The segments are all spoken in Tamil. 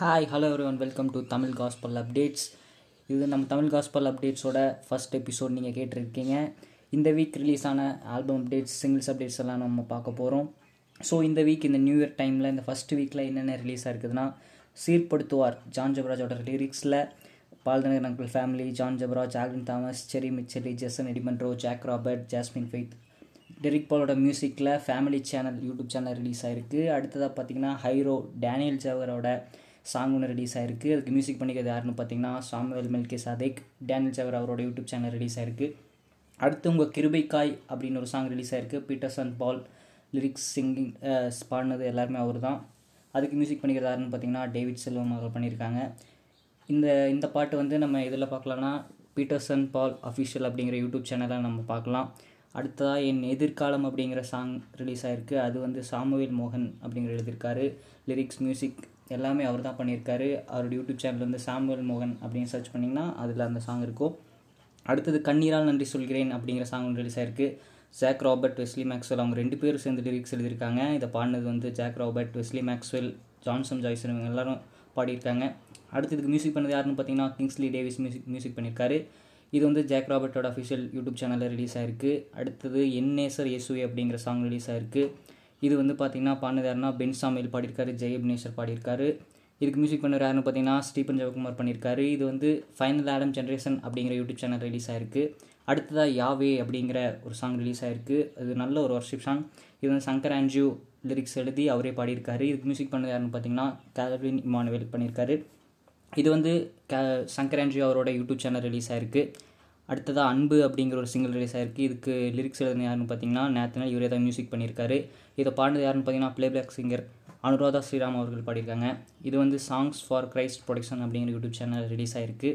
Hi hello everyone welcome to Tamil gospel updates இது நம்ம தமிழ் காஸ்பல் அப்டேட்ஸோட ஃபர்ஸ்ட் எபிசோட் நீங்கள் கேட்டிருக்கீங்க. இந்த வீக் ரிலீஸ் ஆன ஆல்பம் அப்டேட்ஸ் சிங்கிள்ஸ் அப்டேட்ஸ் எல்லாம் நம்ம பார்க்க போகிறோம் ஸோ இந்த வீக் இந்த நியூ இயர் டைமில் இந்த ஃபஸ்ட் வீக்கில் என்னென்ன ரிலீஸ் ஆயிருக்குதுன்னா சீர்படுத்துவார் ஜான் ஜபராஜோட லிரிக்ஸில் பால்தனகர் uncle family John Jebaraj Alvin Thomas செரி மிச்சலி Jason எடிமன்ட்ரோ Jack Robert Jasmine Faith. Derrick பாலோட மியூசிக்கில் family channel YouTube channel release ஆயிருக்கு. அடுத்ததாக பார்த்தீங்கன்னா ஹைரோ டேனியல் ஜவரோட சாங் ஒன்று ரிலீஸ் ஆயிருக்கு. அதுக்கு மியூசிக் பண்ணிக்கிறது யாருன்னு பார்த்தீங்கன்னா சாமுவேல் மெல்கே சாதேக் டேனியல் சவர் அவரோட யூடியூப் சேனல் ரிலீஸ் ஆயிருக்கு. அடுத்து உங்கள் கிருபைக்காய் அப்படின்னு ஒரு சாங் ரிலீஸ் ஆயிருக்கு. பீட்டர்சன் பால் லிரிக்ஸ் சிங்கிங் பாடினது எல்லாருமே அவர் தான் அதுக்கு மியூசிக் பண்ணிக்கிறது யாருன்னு பார்த்தீங்கன்னா டேவிட் செல்வம் அவர் பண்ணியிருக்காங்க. இந்த இந்த பாட்டு வந்து நம்ம இதில் பார்க்கலான்னா பீட்டர்சன் பால் அஃபிஷியல் அப்படிங்கிற யூடியூப் சேனலை நம்ம பார்க்கலாம் அடுத்ததாக என் எதிர்காலம் அப்படிங்கிற சாங் ரிலீஸ் ஆயிருக்கு. அது வந்து சாமுவேல் மோகன் அப்படிங்கிற எழுதியிருக்காரு. லிரிக்ஸ் மியூசிக் எல்லாமே அவர் தான் பண்ணியிருக்காரு. அவரோட யூடியூப் சேனல் வந்து சாமுவல் மோகன் அப்படின்னு சர்ச் பண்ணிங்கன்னா அதில் அந்த சாங் இருக்கும். அடுத்தது கண்ணீரால் நன்றி சொல்கிறேன் அப்படிங்கிற சாங் ஒன்று ரிலீஸ் ஆயிருக்கு. ஜாக் ராபர்ட் வெஸ்லி மேக்ஸ்வெல் அவங்க ரெண்டு பேரும் சேர்ந்து லிரிக்ஸ் எழுதியிருக்காங்க. இதை பாடினது வந்து Jack Robert Wesley Maxwell Johnson Joyson இவங்க எல்லாரும் பாடியிருக்காங்க. அடுத்து இதுக்கு மியூசிக் பண்ணது யாருன்னு பார்த்தீங்கன்னா கிங்ஸ்லி டேவிஸ் மியூசிக் மியூசிக் பண்ணியிருக்காரு. இது வந்து ஜாக் ராபர்ட்டோட அஃபிஷியல் யூடியூப் சேனலில் ரிலீஸ் ஆயிருக்கு. அடுத்தது என்நேசர் இயேசுவே அப்படிங்கிற சாங் ரிலீஸ் ஆயிருக்கு. இது வந்து பார்த்தீங்கன்னா பாடினது யாருன்னா பென் சாமியில் பாடியிருக்காரு ஜெயப்னேஷர் பாடியிருக்காரு. இதுக்கு மியூசிக் பண்ண யாருன்னு பார்த்தீங்கன்னா ஸ்டீபன் ஜெயக்குமார் பண்ணியிருக்காரு. இது வந்து ஃபைனல் ஆடம் ஜென்ரேஷன் அப்படிங்கிற யூடியூப் சேனல் ரிலீஸ் ஆயிருக்கு. அடுத்ததாக யாவே அப்படிங்கிற ஒரு சாங் ரிலீஸ் ஆயிருக்கு. அது நல்ல ஒரு வர்ஷிப் சாங் இது வந்து சங்கர் ஆன்ஜியூ லிரிக்ஸ் எழுதி அவரே பாடியிருக்காரு. இதுக்கு மியூசிக் பண்ணது யாருன்னு பார்த்தீங்கன்னா கேல்வின் இமானுவேல் பண்ணியிருக்காரு. இது வந்து க சங்கர் ஆன்ஜியூ அவரோட யூடியூப் சேனல் ரிலீஸ் ஆயிருக்கு. அடுத்ததாக அன்பு அப்படிங்கிற ஒரு சிங்கிள் ரிலீஸ் ஆயிருக்கு. இதுக்கு லிரிக்ஸ் எழுதுன யாருன்னு பார்த்தீங்கன்னா நேத்தனால் இவரே தான் மியூசிக் பண்ணியிருக்காரு. இதை பாடினது யாருன்னு பார்த்தீங்கன்னா பிளேபேக் சிங்கர் அனுராதா ஸ்ரீராம் அவர்கள் பாடியிருக்காங்க. இது வந்து சாங்ஸ் ஃபார் கிரைஸ்ட் ப்ரொடக்ஷன் அப்படிங்கிற யூடியூப் சேனல் ரிலீஸ் ஆயிருக்கு.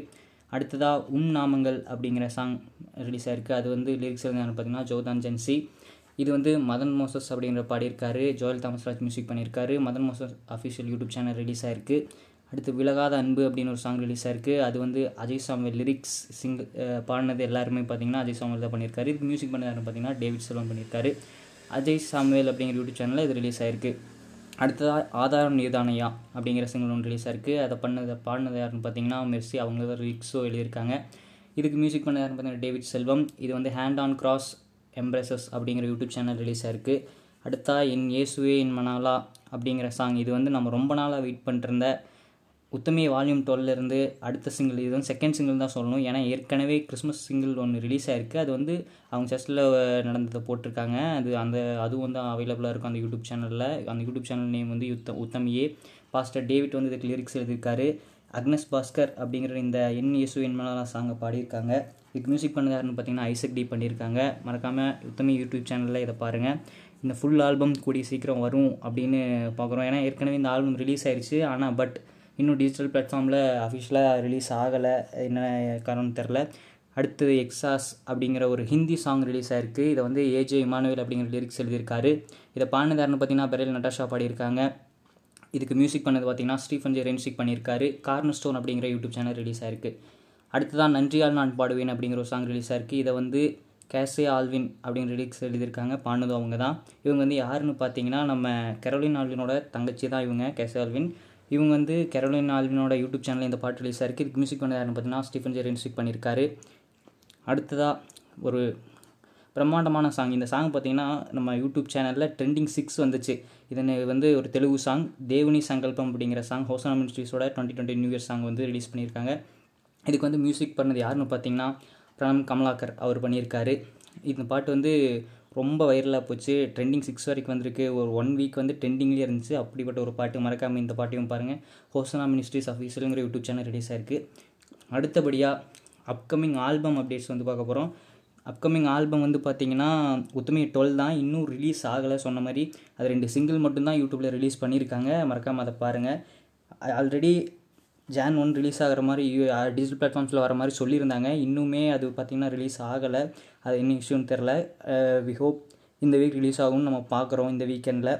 அடுத்ததாக உம் நாமங்கள் அப்படிங்கிற சாங் ரிலீஸ் ஆயிருக்கு. அது வந்து லிரிக்ஸ் எழுதுன பார்த்தீங்கன்னா ஜோதான் ஜென்சி. இது வந்து மதன் மோசஸ் அப்படிங்கிற பாடியிருக்காரு. ஜோயல் தாமஸ்ராஜ் மியூசிக் பண்ணியிருக்காரு. Madan Moses official YouTube channel release ஆயிருக்கு. அடுத்து விலகாத அன்பு அப்படின்னு ஒரு சாங் ரிலீஸ் ஆயிருக்கு. அது வந்து அஜய் சாமுவேல் லிரிக்ஸ் சிங் பாடினது எல்லாருமே பார்த்தீங்கன்னா அஜய் சாமுவேல் தான் பண்ணியிருக்காரு. இதுக்கு மியூசிக் பண்ணது பார்த்தீங்கன்னா டேவிட் செல்வன் பண்ணியிருக்காரு. அஜய் சாமுவேல் அப்படிங்கிற யூடியூப் சேனலில் இது ரிலீஸ் ஆயிருக்கு. அடுத்ததாக ஆதாரம் நீதானையா அப்படிங்கிற சிங்கிள் ஒன்று ரிலீஸ் ஆயிருக்கு. அதை பண்ணது பாடினது யாருன்னு பார்த்தீங்கன்னா மெர்சி. அவங்க தான் லிரிக்ஸோ எழுதியிருக்காங்க. இதுக்கு மியூசிக் பண்ண யாருன்னு பார்த்தீங்கன்னா டேவிட் செல்வம். இது வந்து ஹேண்ட் ஆன் கிராஸ் எம்ப்ரெசஸ் அப்படிங்கிற யூடியூப் சேனல் ரிலீஸ் ஆயிருக்கு. அடுத்தா என் இயேசுவே என் மனாலா அப்படிங்கிற சாங் இது வந்து நம்ம ரொம்ப நாளாக வெயிட் பண்ணிருந்த உத்தமி வால்யூம் டுவெல்லேருந்து அடுத்த சிங்கிள் இது வந்து செகண்ட் சிங்கிள் தான் சொல்லணும். ஏன்னா ஏற்கனவே கிறிஸ்மஸ் சிங்கிள் ஒன்று ரிலீஸ் ஆயிருக்கு. அது வந்து அவங்க செஸ்ட்டில் நடந்ததை போட்டிருக்காங்க. அது அந்த அதுவும் தான் அவைலபிளாக இருக்கும் அந்த யூடியூப் சேனலில் அந்த யூடியூப் சேனல் நேம் வந்து யுத்த உத்தமியே. பாஸ்டர் டேவிட் வந்து இதுக்கு லிரிக்ஸ் எழுதியிருக்காரு. அக்னஸ் பாஸ்கர் அப்படிங்கிற இந்த என் இயேசு என்மலாம் சாங்கை பாடியிருக்காங்க. இதுக்கு மியூசிக் பண்ணது யாருன்னு பார்த்தீங்கன்னா ஐசக் டி பண்ணியிருக்காங்க. மறக்காமல் உத்தமி யூடியூப் சேனலில் இதை பாருங்கள் இந்த ஃபுல் ஆல்பம் கூடிய சீக்கிரம் வரும் அப்படின்னு பார்க்குறோம். ஏன்னா ஏற்கனவே இந்த ஆல்பம் ரிலீஸ் ஆயிடுச்சு ஆனால் பட் இன்னும் டிஜிட்டல் பிளாட்ஃபார்மில் அஃபிஷியலாக ரிலீஸ் ஆகலை. என்ன காரணம் தெரில அடுத்தது எக்ஸாஸ் அப்படிங்கிற ஒரு ஹிந்தி சாங் ரிலீஸ் ஆயிருக்கு. இதை வந்து ஏஜே இமானுவேல் அப்படிங்கிற லிரிக்ஸ் எழுதியிருக்காரு. இதை பாடினதாருன்னு பார்த்தீங்கன்னா பெரியல் நட்டாஷா பாடியிருக்காங்க. இதுக்கு மியூசிக் பண்ணது பார்த்தீங்கன்னா ஸ்டீஃபன் ஜே ரென்சிக் பண்ணியிருக்காரு. கார்னர் ஸ்டோன் அப்படிங்கிற யூடியூப் சேனல் ரிலீஸ் ஆயிருக்கு. அடுத்ததான் நன்றியால் நான் பாடுவேன் அப்படிங்கிற ஒரு சாங் ரிலீஸ் ஆயிருக்கு. இதை வந்து கேசே ஆல்வின் அப்படிங்கிற ரிலீக்ஸ் எழுதியிருக்காங்க. பாடினதும் அவங்க தான் இவங்க வந்து யாருன்னு பார்த்தீங்கன்னா நம்ம கெரோலின் ஆல்வினோட தங்கச்சி தான் இவங்க கேசே ஆல்வின். இவங்க வந்து கெரோலின் ஆல்வினோட யூடியூப் சேனலில் இந்த பாட்டு ரிலீஸ் ஆயிருக்கு. இதுக்கு மியூசிக் பண்ண யாருன்னு பார்த்தீங்கன்னா ஸ்டீஃபன் ஜெரின் ரென்சிக் பண்ணியிருக்காரு. அடுத்ததாக ஒரு பிரம்மாண்டமான சாங் இந்த சாங் பார்த்தீங்கன்னா நம்ம யூடியூப் சேனலில் ட்ரெண்டிங் சிக்ஸ் வந்துச்சு. இதனை வந்து ஒரு தெலுங்கு சாங் தேவனி சங்கல்பம் அப்படிங்கிற song Hosanna மினிஸ்ட்ரிஸோட twenty twenty new year song வந்து ரிலீஸ் பண்ணியிருக்காங்க. இதுக்கு வந்து மியூசிக் பண்ணது யாருன்னு பார்த்தீங்கன்னா பிரணம் கமலாக்கர் அவர் பண்ணியிருக்காரு. இந்த பாட்டு வந்து ரொம்ப வைரலாக போச்சு. ட்ரெண்டிங் சிக்ஸ் வரைக்கும் வந்திருக்கு. ஒரு ஒன் வீக் வந்து ட்ரெண்டிங்லேயே இருந்துச்சு. அப்படிப்பட்ட ஒரு பாட்டு மறக்காமல் இந்த பாட்டையும் பாருங்கள் ஹோசனா மினிஸ்ட்ரிஸ் அஃபீஷியலுங்கிற யூடியூப் சேனல் ரிலீஸ் ஆயிருக்கு. அடுத்தபடியாக அப்கமிங் ஆல்பம் அப்டேட்ஸ் வந்து பார்க்க போகிறோம் அப்கமிங் ஆல்பம் வந்து பார்த்தீங்கன்னா உத்தமி டுவெல் தான். இன்னும் ரிலீஸ் ஆகலை சொன்ன மாதிரி. அது ரெண்டு சிங்கிள் மட்டும்தான் யூடியூப்பில் ரிலீஸ் பண்ணியிருக்காங்க. மறக்காமல் அதை பாருங்கள் ஆல்ரெடி ஜான் ஒன் ரிலீஸ் ஆகிற மாதிரி டிஜிட்டல் பிளாட்ஃபார்ம்ஸில் வர மாதிரி சொல்லியிருந்தாங்க. இன்னுமே அது பார்த்திங்கன்னா ரிலீஸ் ஆகலை. அது என்ன இஷ்யூன்னு தெரில. வி ஹோப் இந்த வீக் ரிலீஸ் ஆகும்னு நம்ம பார்க்குறோம் இந்த வீக்கெண்டில்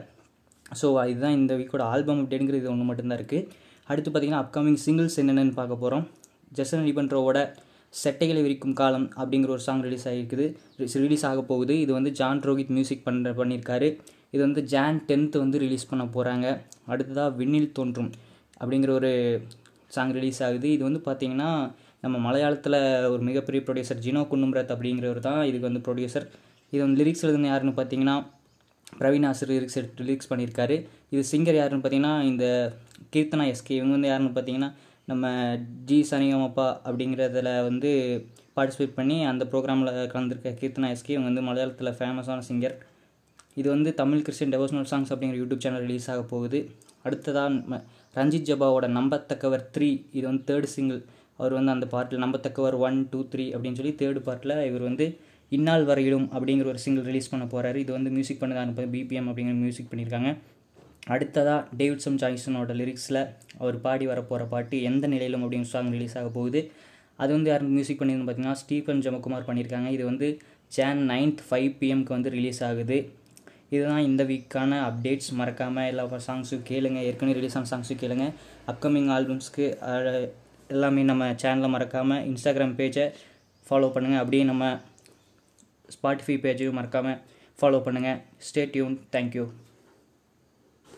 ஸோ இதுதான் இந்த வீக்கோட ஆல்பம் அப்டேட்டுங்கிறது இது ஒன்று மட்டும்தான் இருக்குது அடுத்து பார்த்திங்கன்னா அப்கமிங் சிங்கிள்ஸ் என்னென்னு பார்க்க போகிறோம் ஜெசன் நிபன்ட்ரோவோட செட்டைகளை விரிக்கும் காலம் அப்படிங்கிற ஒரு சாங் ரிலீஸ் ஆகிருக்குது ரிலீஸ் ஆக போகுது. இது வந்து ஜான் ரோஹித் மியூசிக் பண்ணுற பண்ணியிருக்காரு. இது வந்து ஜான் டென்த்து வந்து ரிலீஸ் பண்ண போகிறாங்க அடுத்ததாக விண்ணில் தோன்றும் அப்படிங்கிற ஒரு சாங் ரிலீஸ் ஆகுது. இது வந்து பார்த்திங்கன்னா நம்ம மலையாளத்தில் ஒரு மிகப்பெரிய ப்ரொடியூசர் ஜினோ குன்னும்ரத் அப்படிங்கிறவர் தான் இதுக்கு வந்து ப்ரொடியூசர் இது வந்து லிரிக்ஸ் எழுதுன யாருன்னு பார்த்தீங்கன்னா பிரவீன் ஆசிர் லிரிக்ஸ் எடுத்து லிரிக்ஸ் பண்ணியிருக்காரு. இது சிங்கர் யாருன்னு பார்த்தீங்கன்னா இந்த கீர்த்தனா எஸ்கே இவங்க வந்து யாருன்னு பார்த்தீங்கன்னா நம்ம ஜி சனிகமப்பா அப்படிங்கிறதுல வந்து பார்ட்டிசிபேட் பண்ணி அந்த ப்ரோக்ராமில் கலந்துருக்க கீர்த்தனா எஸ்கே இவங்க வந்து மலையாளத்தில் ஃபேமஸான சிங்கர் இது வந்து தமிழ் கிறிஸ்டின் டெவோஷனல் சாங்ஸ் அப்படிங்கிற யூடியூப் சேனல் ரிலீஸ் ஆக போகுது. அடுத்ததாக ரஞ்சித் ஜபாவோட நம்பத்தக்கவர் த்ரீ இது வந்து தேர்ட் சிங்கிள் அவர் வந்து அந்த பார்ட்டில் நம்பத்தக்கவர் ஒன் டூ த்ரீ அப்படின்னு சொல்லி தேர்ட் பார்ட்டில் இவர் வந்து இந்நாள் வரையிலும் அப்படிங்கிற ஒரு சிங்கிள் ரிலீஸ் பண்ண போகிறாரு இது வந்து மியூசிக் பண்ணதான் பிபிஎம் அப்படிங்கிற மியூசிக் பண்ணியிருக்காங்க அடுத்ததாக டேவிட்சம் ஜாய்சனோட லிரிக்ஸில் அவர் பாடி வரப்போகிற பாட்டு எந்த நிலையிலும் அப்படிங்கிற சாங் ரிலீஸ் ஆக போகுது. அது வந்து யாரும் மியூசிக் பண்ணியிருந்தோம் பார்த்தீங்கன்னா ஸ்டீஃபன் ஜமகுமார் பண்ணியிருக்காங்க இது வந்து ஜான் நைன்த் ஃபைவ் பிஎம்க்கு வந்து ரிலீஸ் ஆகுது. இதுதான் இந்த வீக்கான அப்டேட்ஸ் மறக்காமல் எல்லா சாங்ஸும் கேளுங்க. ஏற்கனவே ரிலீஸ் ஆன சாங்ஸும் கேளுங்க. அப்கமிங் ஆல்பம்ஸ்க்கு எல்லாமே நம்ம சேனலை மறக்காமல் இன்ஸ்டாகிராம் பேஜை ஃபாலோ பண்ணுங்கள் அப்படியே நம்ம ஸ்பாட்டிஃபை பேஜையும் மறக்காமல் ஃபாலோ பண்ணுங்கள் ஸ்டே டியூன் தேங்க்யூ